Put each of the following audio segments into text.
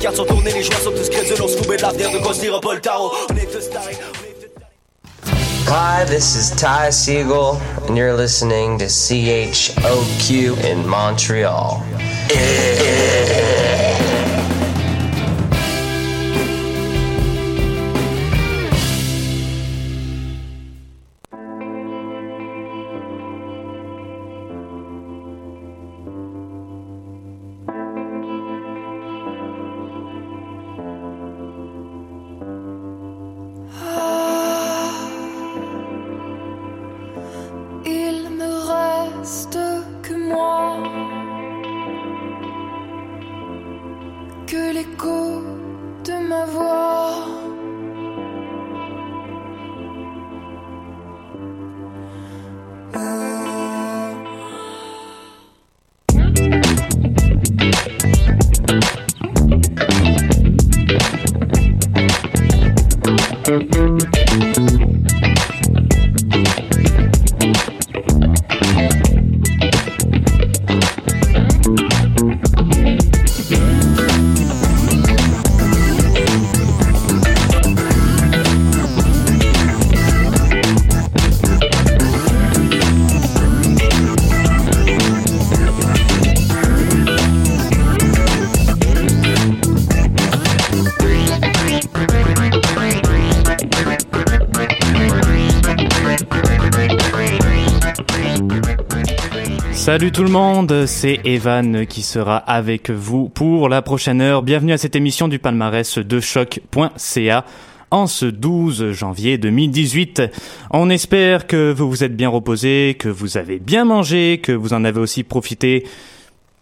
cartes sont tournées, les joies sont tous crédules, on se de l'avenir de quoi se dira pas le tarot. On est tous tarés. Hi, this is Ty Siegel, and you're listening to CHOQ in Montreal. Salut tout le monde, c'est Evan qui sera avec vous pour la prochaine heure. Bienvenue à cette émission du palmarès de choc.ca en ce 12 janvier 2018. On espère que vous vous êtes bien reposé, que vous avez bien mangé, que vous en avez aussi profité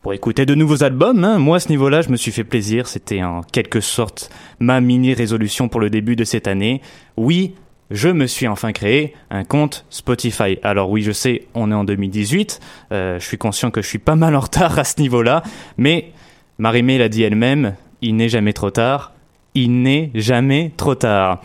pour écouter de nouveaux albums. Hein. Moi, à ce niveau-là, je me suis fait plaisir. C'était en quelque sorte ma mini résolution pour le début de cette année. Oui, je me suis enfin créé un compte Spotify. Alors oui, je sais, on est en 2018, euh, je suis conscient que je suis pas mal en retard à ce niveau-là, mais Marimé l'a dit elle-même, il n'est jamais trop tard, il n'est jamais trop tard.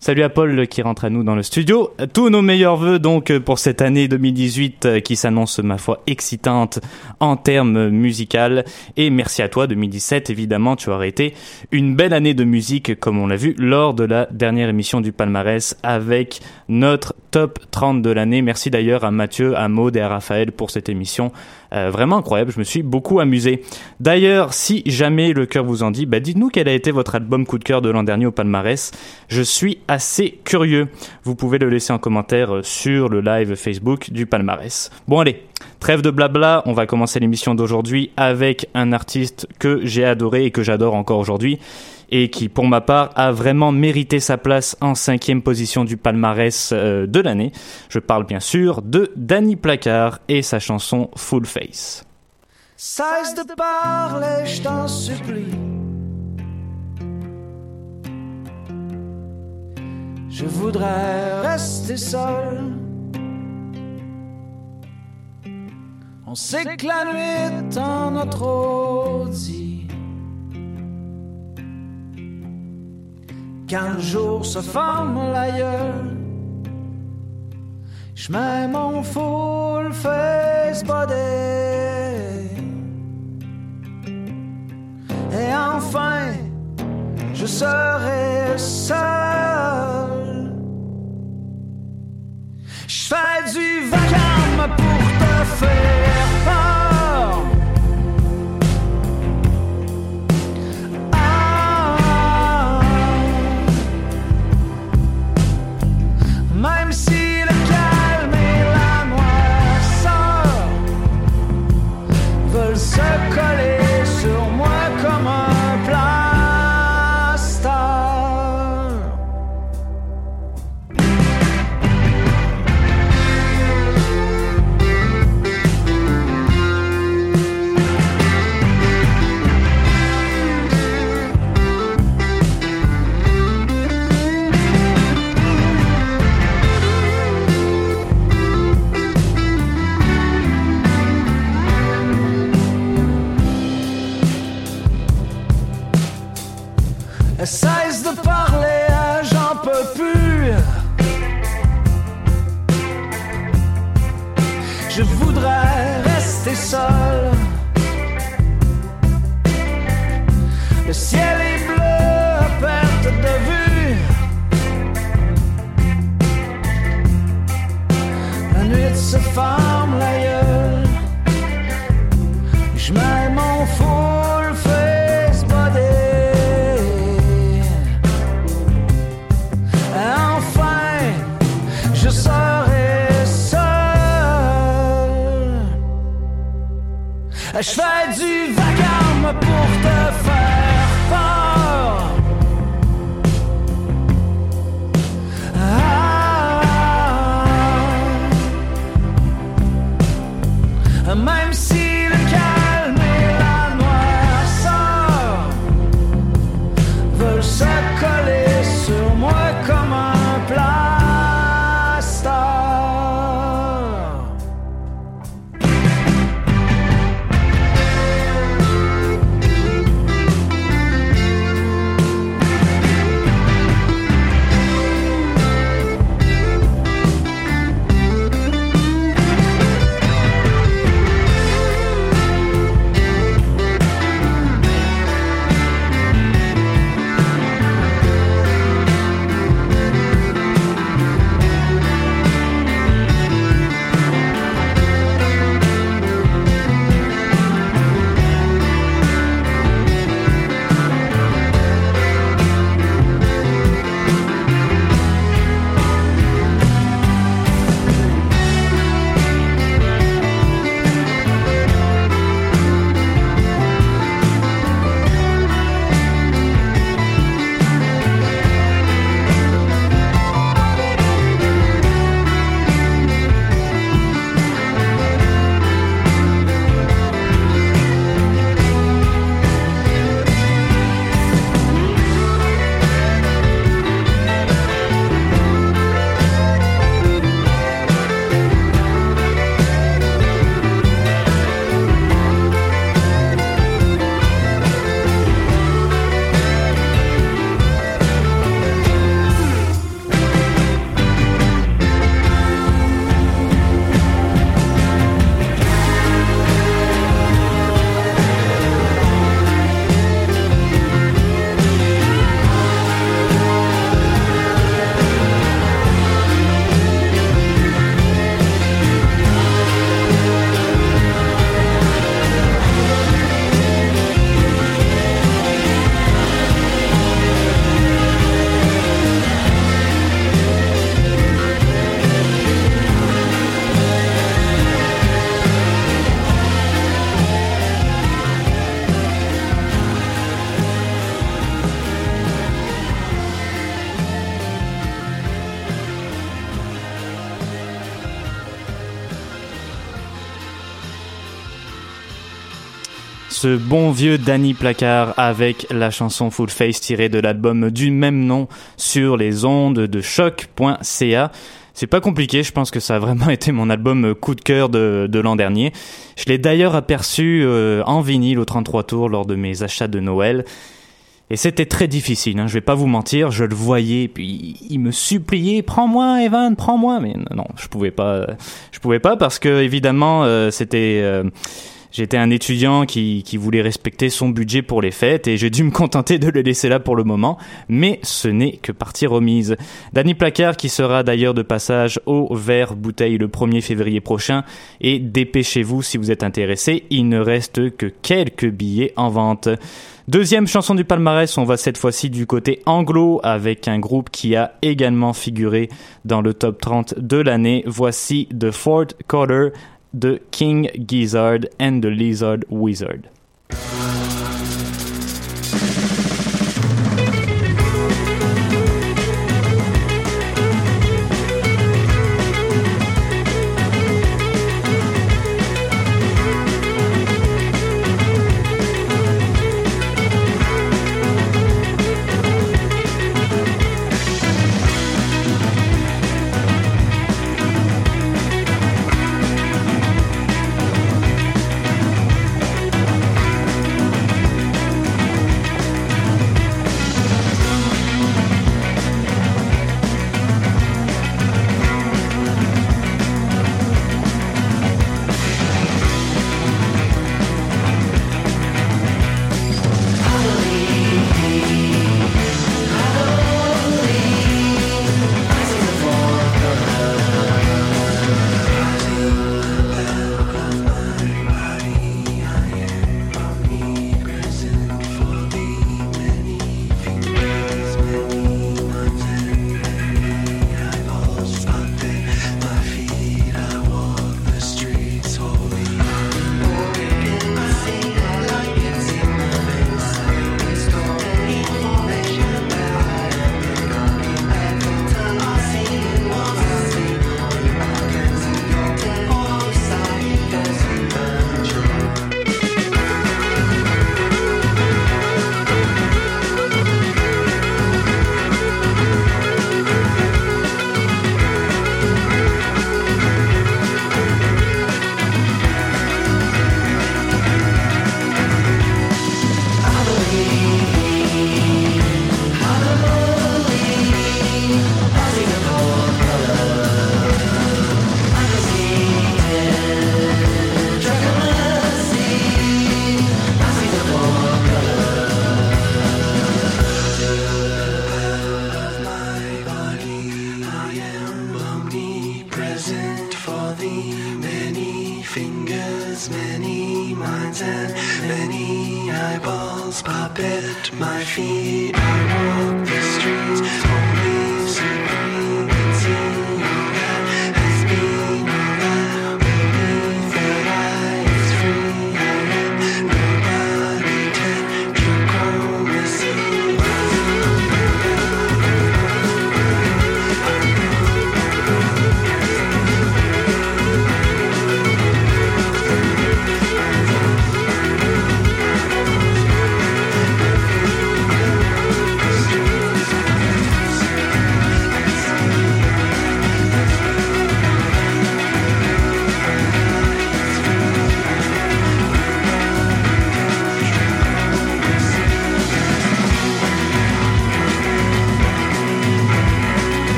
Salut à Paul qui rentre à nous dans le studio. Tous nos meilleurs voeux donc pour cette année 2018 euh, qui s'annonce ma foi excitante en termes musical. Et merci à toi 2017 évidemment tu aurais été une belle année de musique comme on l'a vu lors de la dernière émission du palmarès avec notre top 30 de l'année. Merci d'ailleurs à Mathieu, à Maud et à Raphaël pour cette émission. Euh, vraiment incroyable, je me suis beaucoup amusé. D'ailleurs, si jamais le cœur vous en dit, bah dites-nous quel a été votre album coup de cœur de l'an dernier au palmarès. Je suis assez curieux. Vous pouvez le laisser en commentaire euh, sur le live Facebook du palmarès. Bon allez, trêve de blabla, on va commencer l'émission d'aujourd'hui avec un artiste que j'ai adoré et que j'adore encore aujourd'hui et qui, pour ma part, a vraiment mérité sa place en cinquième position du palmarès euh, de l'année. Je parle bien sûr de Danny Placard et sa chanson Full Face. De parler, je t'en supplie. Je voudrais rester seul. On sait que la nuit. Le jour se forme l'ailleurs, je mets mon full face body. Et enfin, je serai seul. Je fais du vacarme pour te faire ce bon vieux Danny Placard avec la chanson Full Face tirée de l'album du même nom sur les ondes de choc.ca. C'est pas compliqué, je pense que ça a vraiment été mon album coup de cœur de, l'an dernier. Je l'ai d'ailleurs aperçu euh, en vinyle au 33 tours lors de mes achats de Noël. Et c'était très difficile, hein, je vais pas vous mentir, je le voyais, puis il me suppliait, prends-moi Evan, prends-moi, mais non, je pouvais pas, je pouvais pas parce que évidemment euh, c'était euh, J'étais un étudiant qui, voulait respecter son budget pour les fêtes et j'ai dû me contenter de le laisser là pour le moment, mais ce n'est que partie remise. Danny Placard qui sera d'ailleurs de passage au Vert Bouteille le 1er février prochain et dépêchez-vous si vous êtes intéressé, il ne reste que quelques billets en vente. Deuxième chanson du palmarès, on va cette fois-ci du côté anglo avec un groupe qui a également figuré dans le top 30 de l'année. Voici The Fort Quarter The King Gizzard and the Lizard Wizard.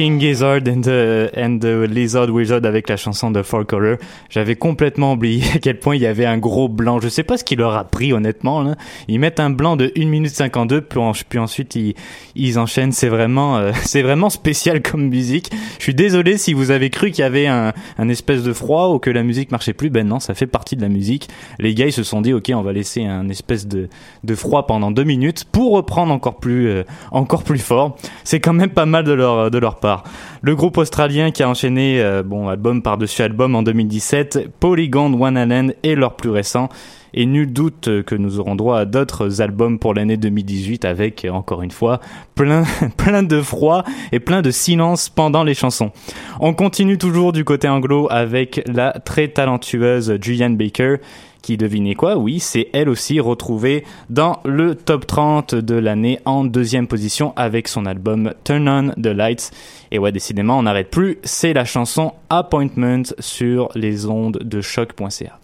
King Gizzard and the, and Lizard Wizard avec la chanson de Four Color. J'avais complètement oublié à quel point il y avait un gros blanc. Je sais pas ce qu'il leur a pris honnêtement. Là. Ils mettent un blanc de 1 minute 52 puis, puis ensuite ils, ils enchaînent. C'est vraiment euh, c'est vraiment spécial comme musique. Je suis désolé si vous avez cru qu'il y avait un, un espèce de froid ou que la musique marchait plus. Ben non, ça fait partie de la musique. Les gars ils se sont dit ok on va laisser un espèce de, de froid pendant deux minutes pour reprendre encore plus euh, encore plus fort. C'est quand même pas mal de leur de leur part. Le groupe australien qui a enchaîné euh, bon album par-dessus album en 2017, Polygon Wonderland est leur plus récent. Et nul doute que nous aurons droit à d'autres albums pour l'année 2018 avec, encore une fois, plein, plein de froid et plein de silence pendant les chansons. On continue toujours du côté anglo avec la très talentueuse Julianne Baker qui devinez quoi Oui, c'est elle aussi retrouvée dans le top 30 de l'année en deuxième position avec son album Turn On the Lights. Et ouais, décidément, on n'arrête plus. C'est la chanson Appointment sur les ondes de choc.ca.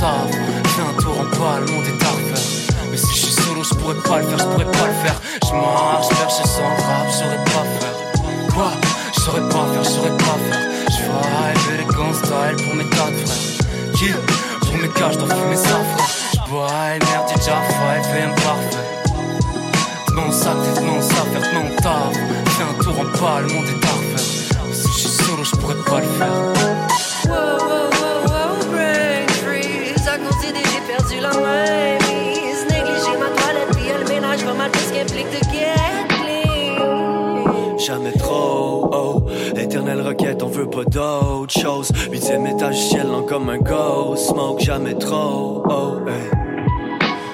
taf. Fais un tour en bas, le monde est à Mais si je suis solo, je pourrais pas le faire, je pourrais pas le faire. Je marche, perché sans rap, je saurais pas faire. Quoi? Je saurais pas faire, je saurais pas faire. Je vibe élégant style pour mes tas frères. Qui? Pour mes caches, dois fumer ça, frère. Je bois, merde, j'ai déjà faim, FM parfait. Non, ça, non, ça, faire non, taf. Fais un tour en bas, le monde est à. Si je suis solo, je pourrais pas le faire. Wow, wow, wow, mainmise. Négliger ma toilette, puis le ménage va mal implique de. Jamais trop, oh. Éternelle requête, on veut pas d'autre chose. Huitième étage, ciel lent comme un ghost. Smoke jamais trop, oh. Hey.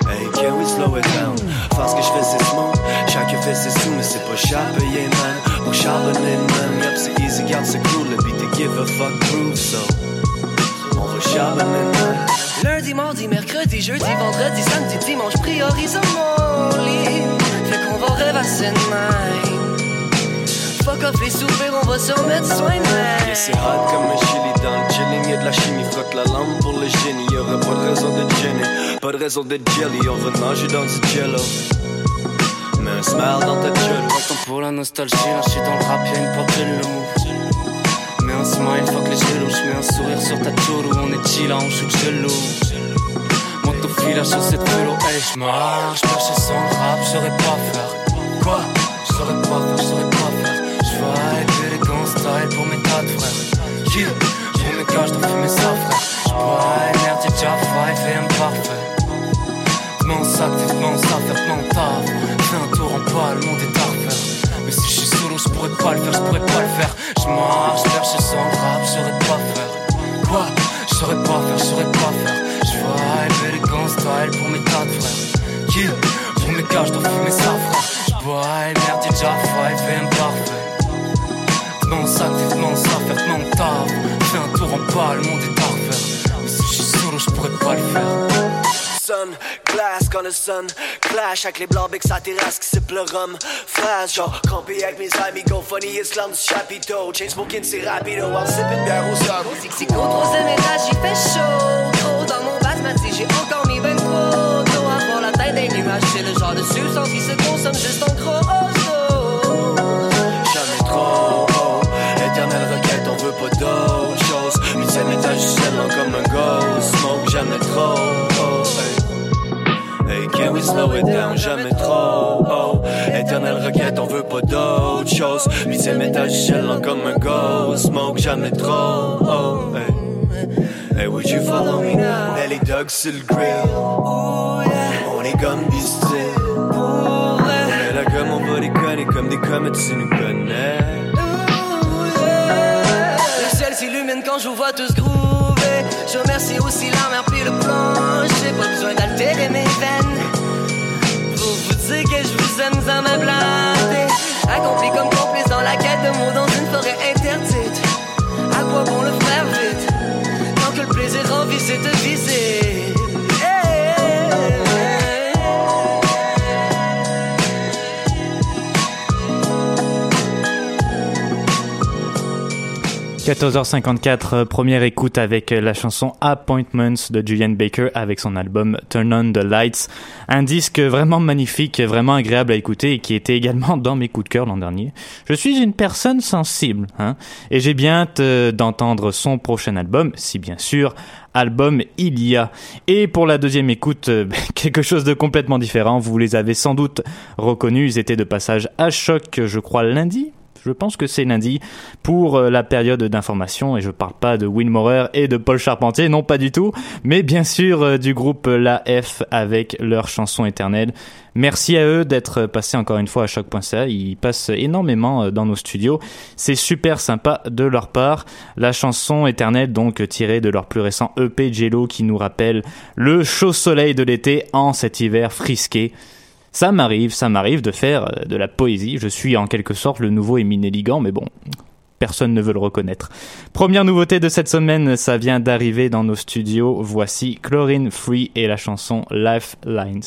Hey, can we slow it down? Faire ce que je fais, c'est smoke Chacun fait ses sous, mais c'est pas cher payé, man. Pour charbonner, man. Yup, c'est easy, garde c'est cool. Le beat give a fuck proof, so Lundi, mardi, mercredi, jeudi, vendredi, samedi, dimanche, priorise mon lit. Fait qu'on va de même. Fuck off les soupers, on va se remettre soin de Yeah, c'est hot comme un chili dans le chilling. Y'a de la chimie, frotte la lampe pour le génie. Y'aurait pas de raison de gêner, pas de raison de jelly. On va nager dans du jello. Mets un smile dans ta gueule. Attends pour la nostalgie, là je suis dans le rap, y'a une porte de loup. Smile, fuck les jaloux, j'mets un sourire sur ta choulou, on est chill, là, on shoot gelou. Monte au fil sur cette vélo, hey j'marche, perché sans rap, j'saurais pas faire. Quoi J'saurais pas faire, j'saurais pas faire. J'vibe élégant style pour mes tas de frères. Qui Pour mes gars, j'dois fumer ça, frère? J'bois, merde, j'ai déjà five et un parfait. Mon sac, mon sac, mon taf. Fais un tour en bas, le monde est à. Mais si je suis solo, je pourrais pas le faire, je pourrais pas le faire. Je marche, clash avec les blancs ça terrasse qui siffle le rhum Flash, genre campé avec mes amis Go funny, Islam du chapiteau Chain smoking, c'est rapido While sipping bière au qu'au troisième étage, il fait chaud. Trop dans mon basmati, j'ai encore mis ben trop d'eau. La tête d'un nuage, c'est le genre de substance qui se consomme juste en gros. Jamais trop, oh Éternelle requête, on veut pas d'autre chose Huitième étage du ciel, comme un ghost Smoke jamais trop, oh hey. Hey, can we slow it down? Jamais trop, oh Éternelle requête, on veut pas d'autre chose. Du ciel, lent comme un ghost Smoke jamais trop, oh hey. Hey, would you follow me now? Nelly Doug sur le grill. On est comme du style. On est là comme on va déconner Comme des comètes, tu nous connais. Le ciel s'illumine quand je vois tous groover. Je remercie aussi la mer puis le plancher. Pas besoin d'altérer mes veines. Pour vous dire que je vous aime sans me blader. Accompli comme complice dans la quête de mots dans une forêt interdite. À quoi bon le faire vite? Tant que le plaisir en vie c'est de viser. 14h54, euh, première écoute avec euh, la chanson Appointments de Julian Baker avec son album Turn on the Lights. Un disque vraiment magnifique, vraiment agréable à écouter et qui était également dans mes coups de cœur l'an dernier. Je suis une personne sensible, hein, et j'ai bien hâte euh, d'entendre son prochain album, si bien sûr album il y a. Et pour la deuxième écoute, quelque chose de complètement différent. Vous les avez sans doute reconnus. Ils étaient de passage à choc, je crois, lundi. Je pense que c'est lundi pour euh, la période d'information et je parle pas de Will et de Paul Charpentier, non pas du tout, mais bien sûr euh, du groupe La F avec leur chanson éternelle. Merci à eux d'être passés encore une fois à choc.ca. Ils passent énormément euh, dans nos studios. C'est super sympa de leur part. La chanson éternelle, donc tirée de leur plus récent EP Jello qui nous rappelle le chaud soleil de l'été en cet hiver frisqué. Ça m'arrive, ça m'arrive de faire euh, de la poésie. Je suis en quelque sorte le nouveau Émile Ligan, mais bon, personne ne veut le reconnaître. Première nouveauté de cette semaine, ça vient d'arriver dans nos studios. Voici Chlorine Free et la chanson Lifelines.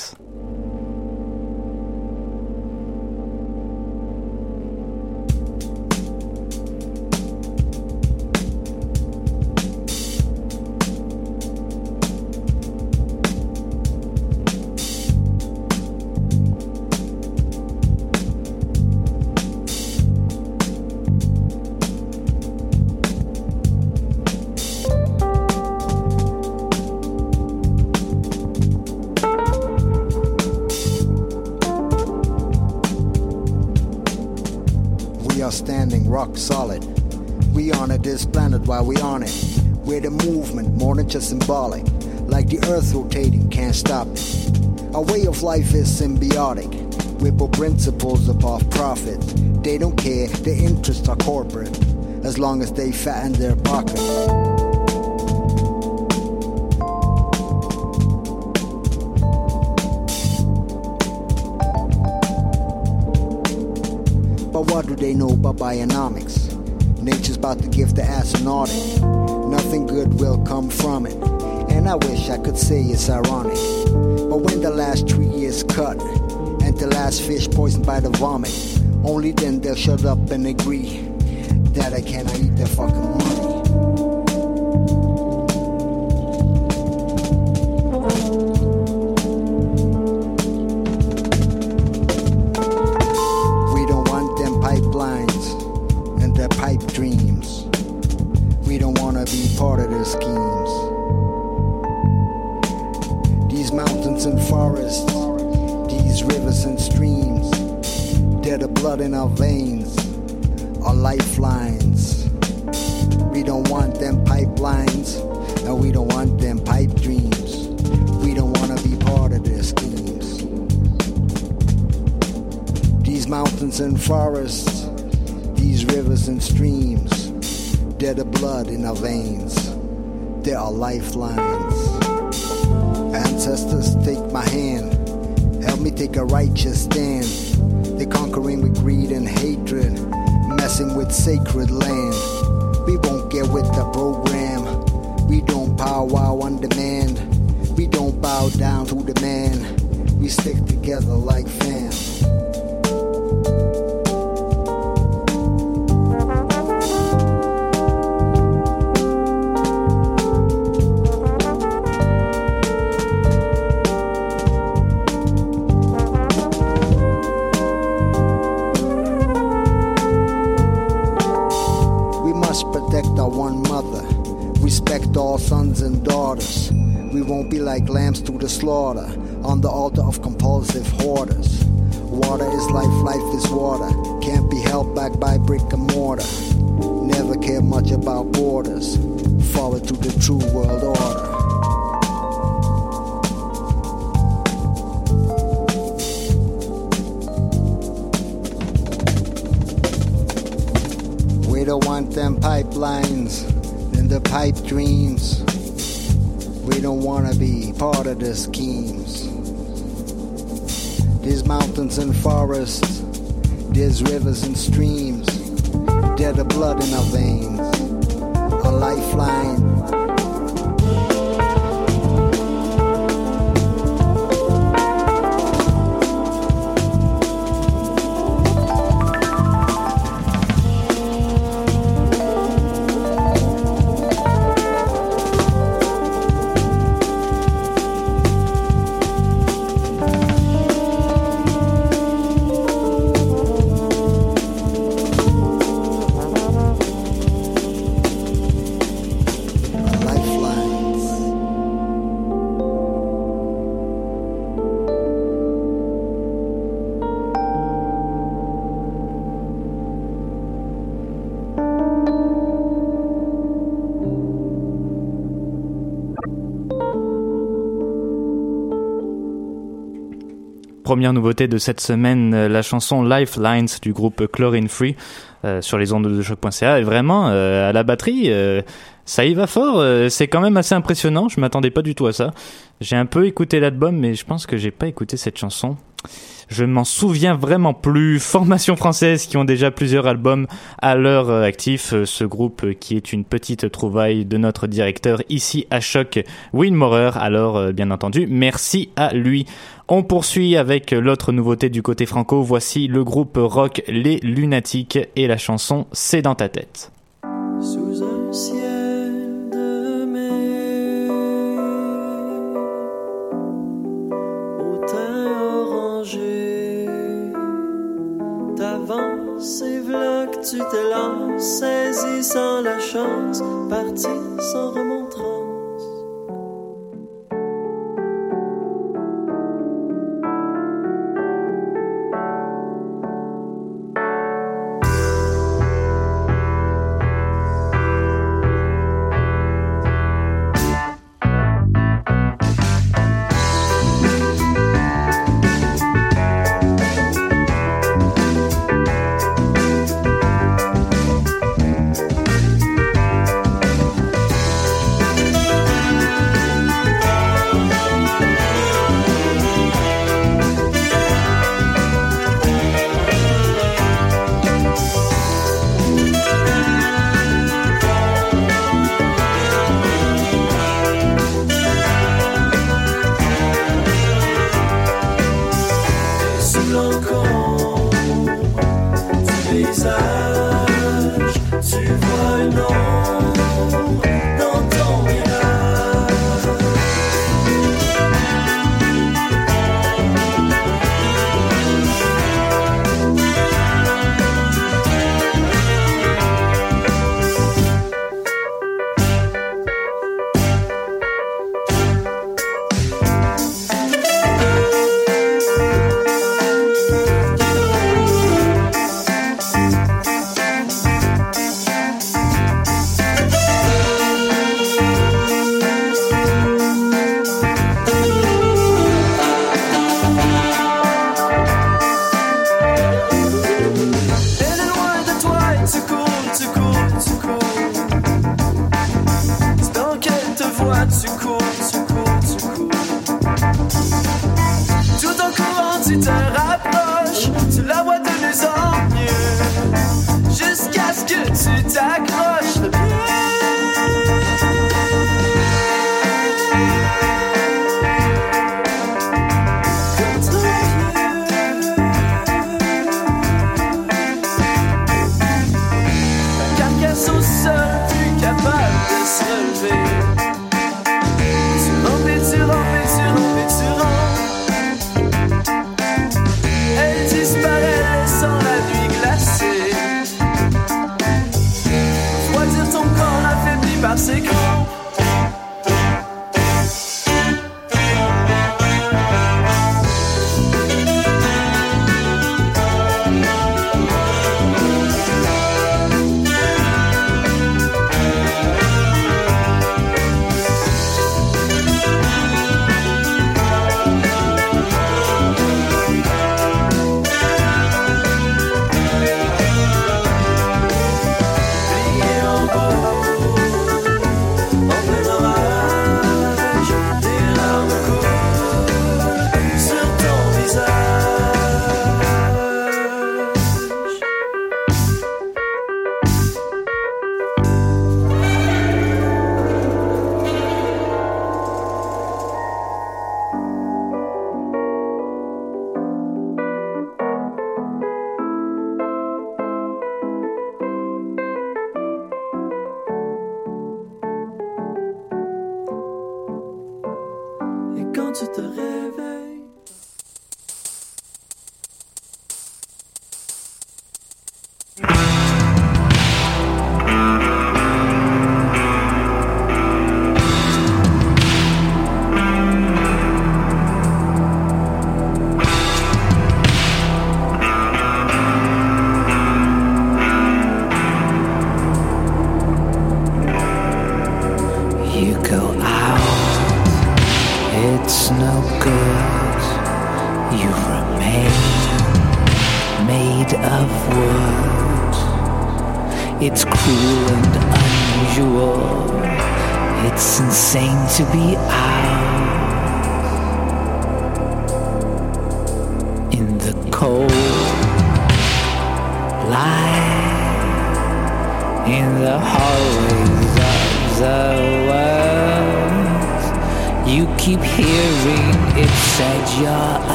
Symbolic. Like the earth rotating, can't stop it. Our way of life is symbiotic. Put principles above profit. They don't care, their interests are corporate. As long as they fatten their pockets. But what do they know about bionomics? Nature's about to give the astronautic. Nothing good will come from it. And I wish I could say it's ironic. But when the last tree is cut and the last fish poisoned by the vomit, only then they'll shut up and agree that I cannot eat their fucking money. Lifelines. Ancestors, take my hand. Help me take a righteous stand. They're conquering with greed and hatred, messing with sacred land. We won't get with the program. We don't powwow on demand. We don't bow down to the man. We stick together like fam. Like lambs to the slaughter on the altar of compulsive hoarders. Water is life, life is water. Can't be held back by brick and mortar. Never care much about borders. Follow to the true world order. We don't want them pipelines and the pipe dreams. Don't wanna be part of the schemes. There's mountains and forests, there's rivers and streams, there's the blood in our veins, a lifeline première nouveauté de cette semaine, euh, la chanson Lifelines du groupe Chlorine Free euh, sur les ondes de choc.ca. Et vraiment, euh, à la batterie, ça y va fort. c'est quand même assez impressionnant. Je m'attendais pas du tout à ça. J'ai un peu écouté l'album, mais je pense que j'ai pas écouté cette chanson. Je m'en souviens vraiment plus. Formation française qui ont déjà plusieurs albums à leur actif. Ce groupe qui est une petite trouvaille de notre directeur ici à Choc, Will Morer. Alors, bien entendu, merci à lui. On poursuit avec l'autre nouveauté du côté franco. Voici le groupe rock Les Lunatiques et la chanson C'est dans ta tête. Et v'là que tu te lances, saisissant la chance, parti sans remontrance.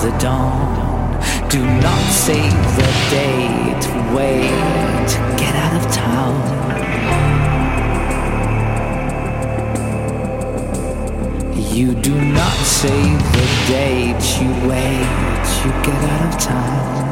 the dawn. Do not save the day to wait to get out of town. You do not save the date you wait, you get out of town.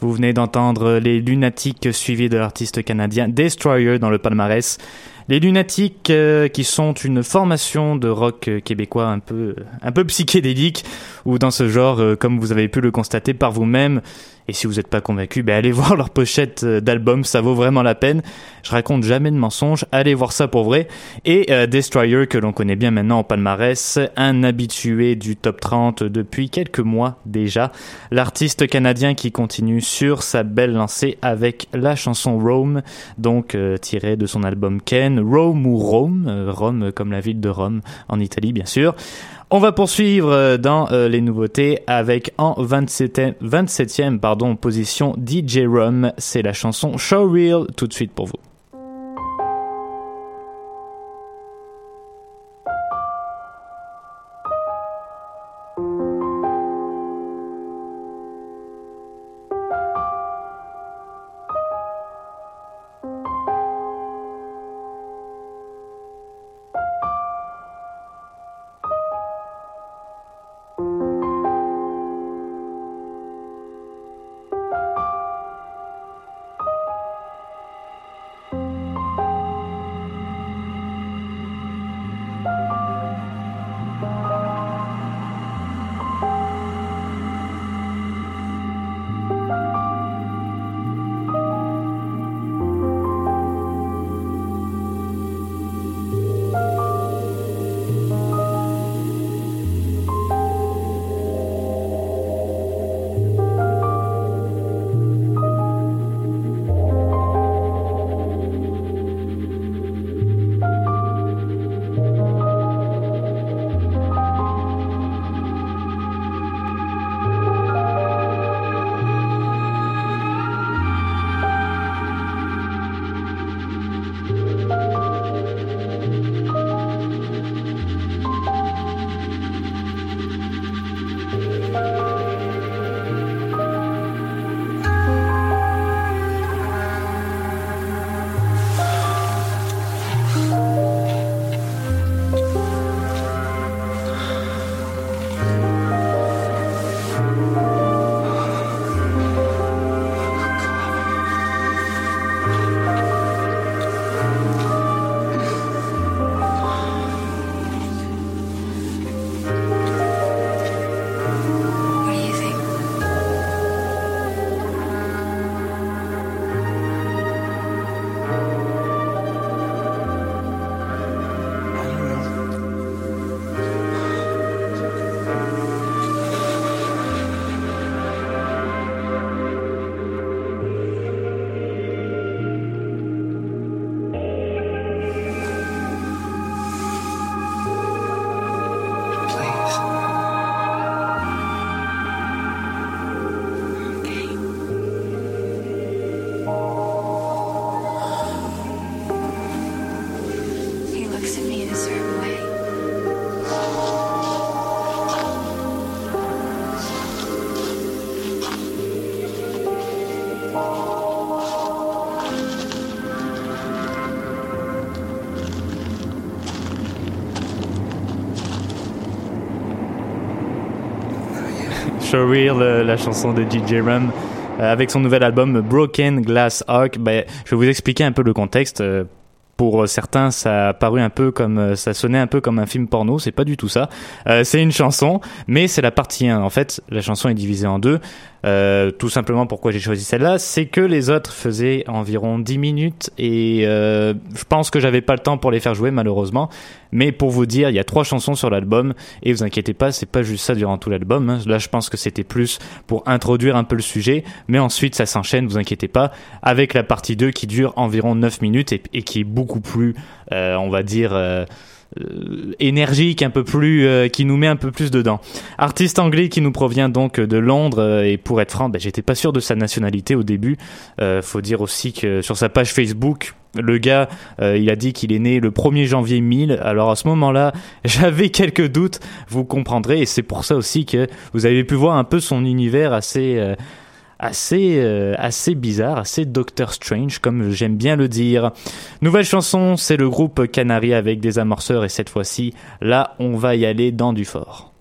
Vous venez d'entendre les Lunatiques suivis de l'artiste canadien Destroyer dans le palmarès. Les Lunatiques euh, qui sont une formation de rock euh, québécois un peu un peu psychédélique ou dans ce genre euh, comme vous avez pu le constater par vous-même et si vous n'êtes pas convaincu, ben allez voir leur pochette euh, d'album, ça vaut vraiment la peine. Je raconte jamais de mensonges, allez voir ça pour vrai. Et euh, Destroyer, que l'on connaît bien maintenant en palmarès, un habitué du top 30 depuis quelques mois déjà. L'artiste canadien qui continue sur sa belle lancée avec la chanson Rome, donc euh, tirée de son album Ken, Rome ou Rome, Rome comme la ville de Rome en Italie bien sûr. On va poursuivre euh, dans euh, les nouveautés avec en 27e, 27e pardon, position DJ Rum. C'est la chanson Show Real tout de suite pour vous. Showreel, euh, la chanson de DJ Rum, euh, avec son nouvel album Broken Glass Arc. Ben, je vais vous expliquer un peu le contexte. euh, Pour certains, ça a paru un peu comme, euh, ça sonnait un peu comme un film porno. C'est pas du tout ça. Euh, c'est une chanson, mais c'est la partie 1. En fait, la chanson est divisée en deux. Euh, tout simplement, pourquoi j'ai choisi celle-là, c'est que les autres faisaient environ 10 minutes et euh, je pense que j'avais pas le temps pour les faire jouer malheureusement. Mais pour vous dire, il y a trois chansons sur l'album et vous inquiétez pas, c'est pas juste ça durant tout l'album. hein. Là, je pense que c'était plus pour introduire un peu le sujet, mais ensuite ça s'enchaîne, vous inquiétez pas, avec la partie 2 qui dure environ 9 minutes et, qui est beaucoup plus, euh, on va dire. Euh, énergique, un peu plus, euh, qui nous met un peu plus dedans. Artiste anglais qui nous provient donc de Londres euh, et pour être franc, ben, j'étais pas sûr de sa nationalité au début. Euh, faut dire aussi que sur sa page Facebook, le gars, euh, il a dit qu'il est né le 1er janvier 1000. Alors à ce moment-là, j'avais quelques doutes, vous comprendrez, et c'est pour ça aussi que vous avez pu voir un peu son univers assez, euh, assez, euh, assez bizarre, assez Doctor Strange, comme j'aime bien le dire. Nouvelle chanson, c'est le groupe Canary avec des amorceurs, et cette fois-ci, là, on va y aller dans du fort.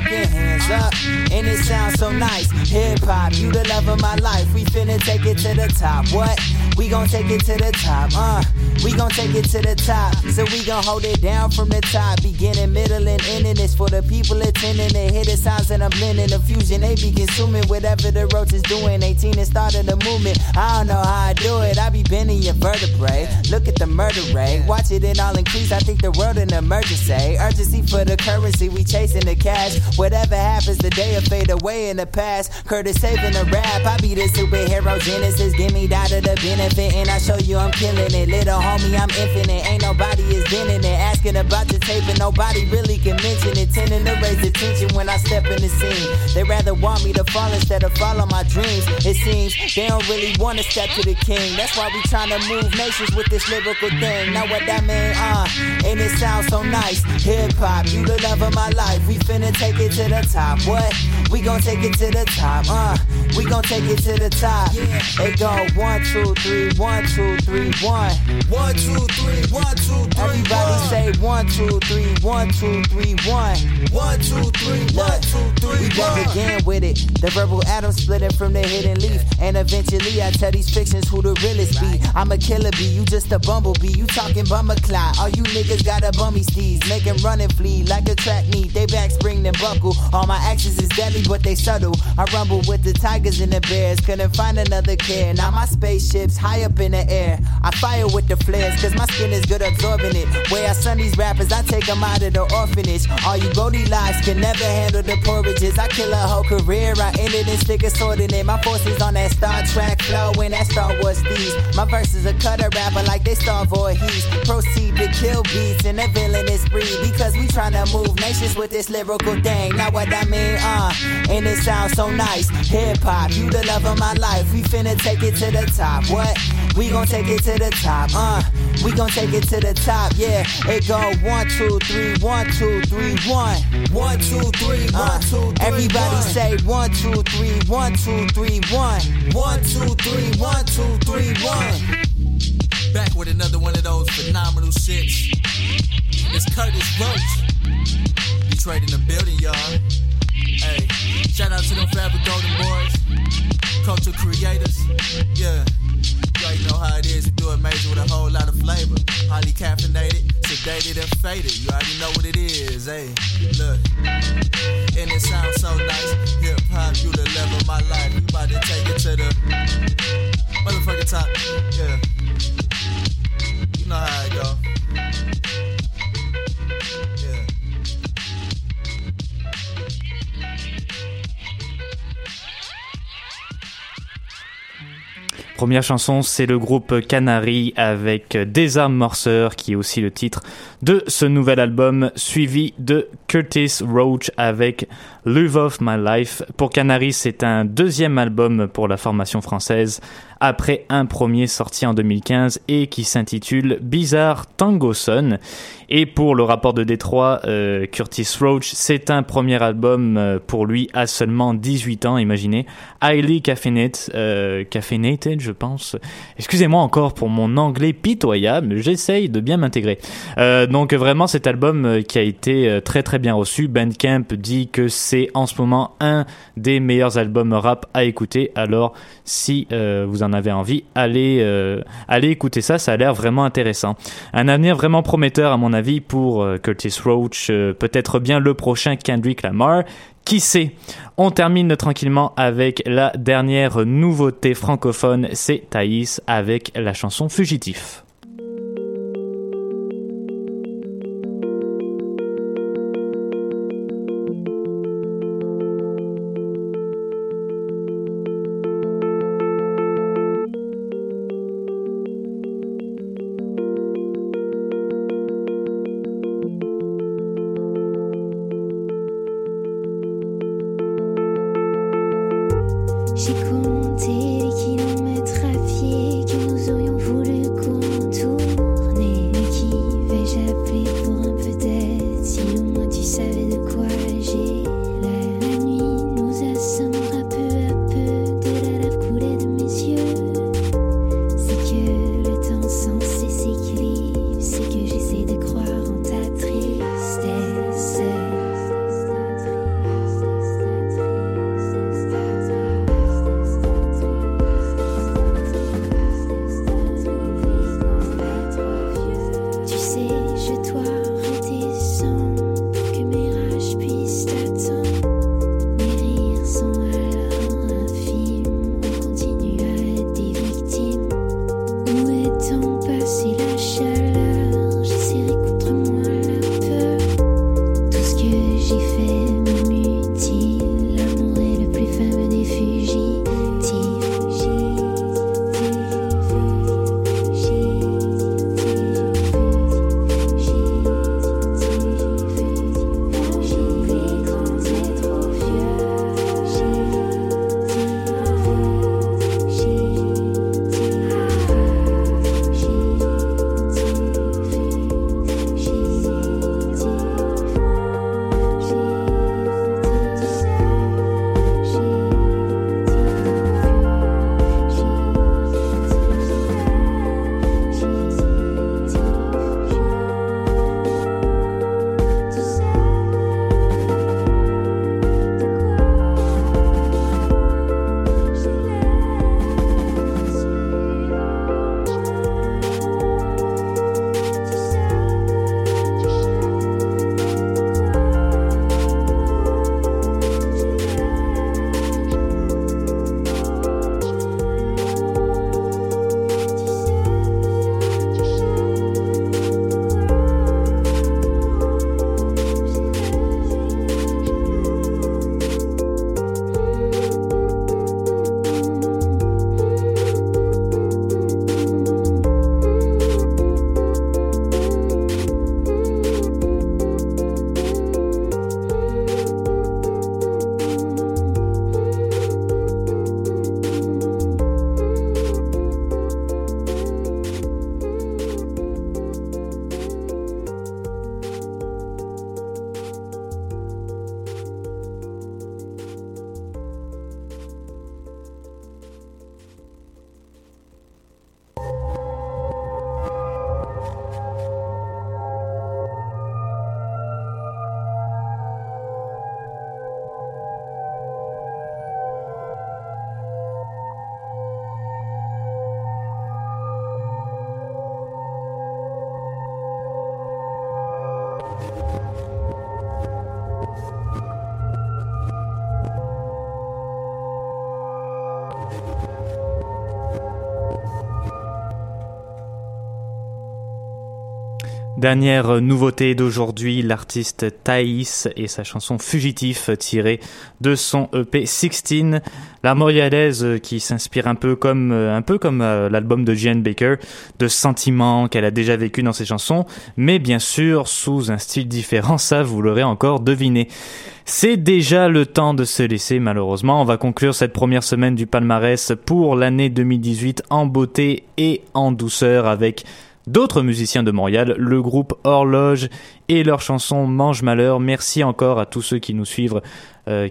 Motherfucking hands up. And it sounds so nice. Hip hop, you the love of my life. We finna take it to the top. What? We gon' take it to the top, uh. We gon' take it to the top. So we gon' hold it down from the top. Beginning, middle, and ending. It's for the people attending. They hear the sounds and I'm blending the fusion. They be consuming whatever the roach is doing. 18 and starting the movement. I don't know how I do it. I be bending your vertebrae. Look at the murder rate. Watch it and all increase. I think the world in emergency. Urgency for the currency. We chasing the cash. Whatever happens, the day will fade away in the past. Curtis saving the rap. I be the superhero genesis. Give me that of the benefit. And I show you I'm killing it. Little homie, I'm infinite. Ain't nobody is bending it. Asking about the tape and nobody really can mention it. Tending to raise attention when I step in the scene. They rather want me to fall instead of follow my dreams. It seems they don't really wanna step to the king. That's why we trying to move nations with this lyrical thing. Know what that mean? Uh, and it sounds so nice. Hip hop, you the love of my life. We finna take it to the top. What? We gon' take it to the top. Uh, we gon' take it to the top. It go one, two, three, one, two, three, one. One, two, three, one, two, three. Everybody say one, two, three, one, two, three, one. One, two, three, one, two, three. We back again with it. The verbal atom splitting from the hidden leaf. And eventually I tell these fictions who the realest be. I'm a killer bee, you just a bumblebee. You talking bum a. All you niggas got a bummy steez. Make 'em run and flee like a track meet. They back spring then buckle. All my actions is deadly, but they subtle. I rumble with the tigers and the bears. Couldn't find another care. Now my spaceship's high up in the air. I fire with the flares, cause my skin is good absorbing it. Where I send these rappers, I take 'em out of the orphanage. All you lives can never handle the porridges. I kill a whole career, I ended in stick a sword in it. My forces on that Star Trek flow and that Star Wars these. My verses are cutter rapper like they Star Voorhees. Proceed to kill beats and the villainous breed. Because we tryna move nations with this lyrical thing. Now what I mean, uh, and it sounds so nice. Hip hop, you the love of my life. We finna take it to the top. What? We gon' take it to the top, uh. We gon' take it to the top, yeah. It go one, two, three, one, two, three, one. One, two, three, one, two, three. Everybody say one, two, three, one, two, three, one. One, two, three, one, two, three, one. Back with another one of those phenomenal shits. It's Curtis Roach. Detroit in the building, y'all. Hey, shout out to them Forever Golden Boys. Culture creators. Yeah. You already know how it is. You do it major with a whole lot of flavor. Highly caffeinated, sedated, and faded. You already know what it is. Hey, look. And it sounds so nice. Hip hop, you the love of my life. We about to take it to the motherfucking top. Yeah. You know how it go. Première chanson, c'est le groupe Canary avec Des armes morceurs, qui est aussi le titre de ce nouvel album, suivi de Curtis Roach avec Love of My Life. Pour Canary, c'est un deuxième album pour la formation française, après un premier sorti en 2015 et qui s'intitule Bizarre Tango Son. Et pour le rapport de Détroit, euh, Curtis Roach, c'est un premier album euh, pour lui à seulement 18 ans, imaginez. Highly caffeinated, euh, je pense. Excusez-moi encore pour mon anglais pitoyable, j'essaye de bien m'intégrer. Euh, donc vraiment cet album euh, qui a été euh, très très bien reçu. Bandcamp dit que c'est en ce moment un des meilleurs albums rap à écouter. Alors si euh, vous en avez envie, allez, allez écouter ça, ça a l'air vraiment intéressant. Un avenir vraiment prometteur à mon avis pour Curtis Roach, peut-être bien le prochain Kendrick Lamar. Qui sait? On termine tranquillement avec la dernière nouveauté francophone, c'est Thaïs avec la chanson Fugitif. Dernière nouveauté d'aujourd'hui, l'artiste Thaïs et sa chanson Fugitif tirée de son EP 16. La montréalaise qui s'inspire un peu comme, un peu comme euh, l'album de Jen Baker, de sentiments qu'elle a déjà vécu dans ses chansons, mais bien sûr sous un style différent, ça vous l'aurez encore deviné. C'est déjà le temps de se laisser malheureusement. On va conclure cette première semaine du palmarès pour l'année 2018 en beauté et en douceur avec d'autres musiciens de Montréal, le groupe Horloge et leur chanson Mange Malheur. Merci encore à tous ceux qui nous suivent, euh,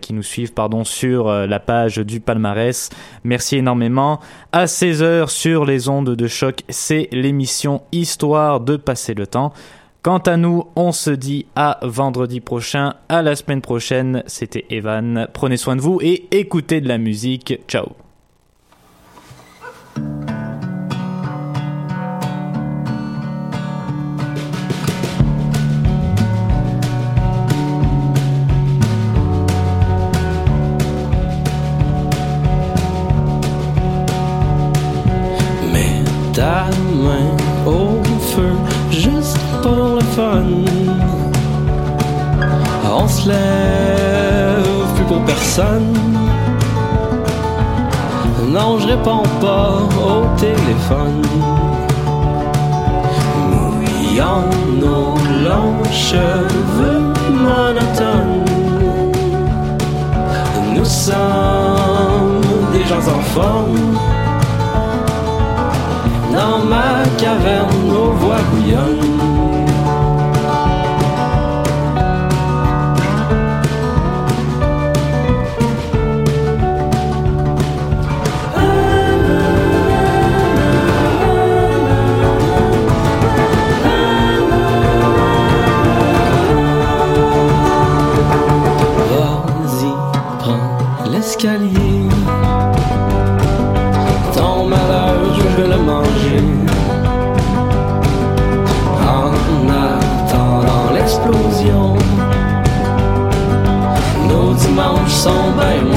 pardon, sur euh, la page du palmarès. Merci énormément. À 16h sur les ondes de choc, c'est l'émission Histoire de passer le temps. Quant à nous, on se dit à vendredi prochain, à la semaine prochaine. C'était Evan. Prenez soin de vous et écoutez de la musique. Ciao. Non, je réponds pas au téléphone. Mouillons nos longs cheveux monotones. Nous sommes des gens en forme. Dans ma caverne, nos voix bouillonnent. Ton malheur, je vais le manger. En attendant l'explosion, nos dimanches sont bien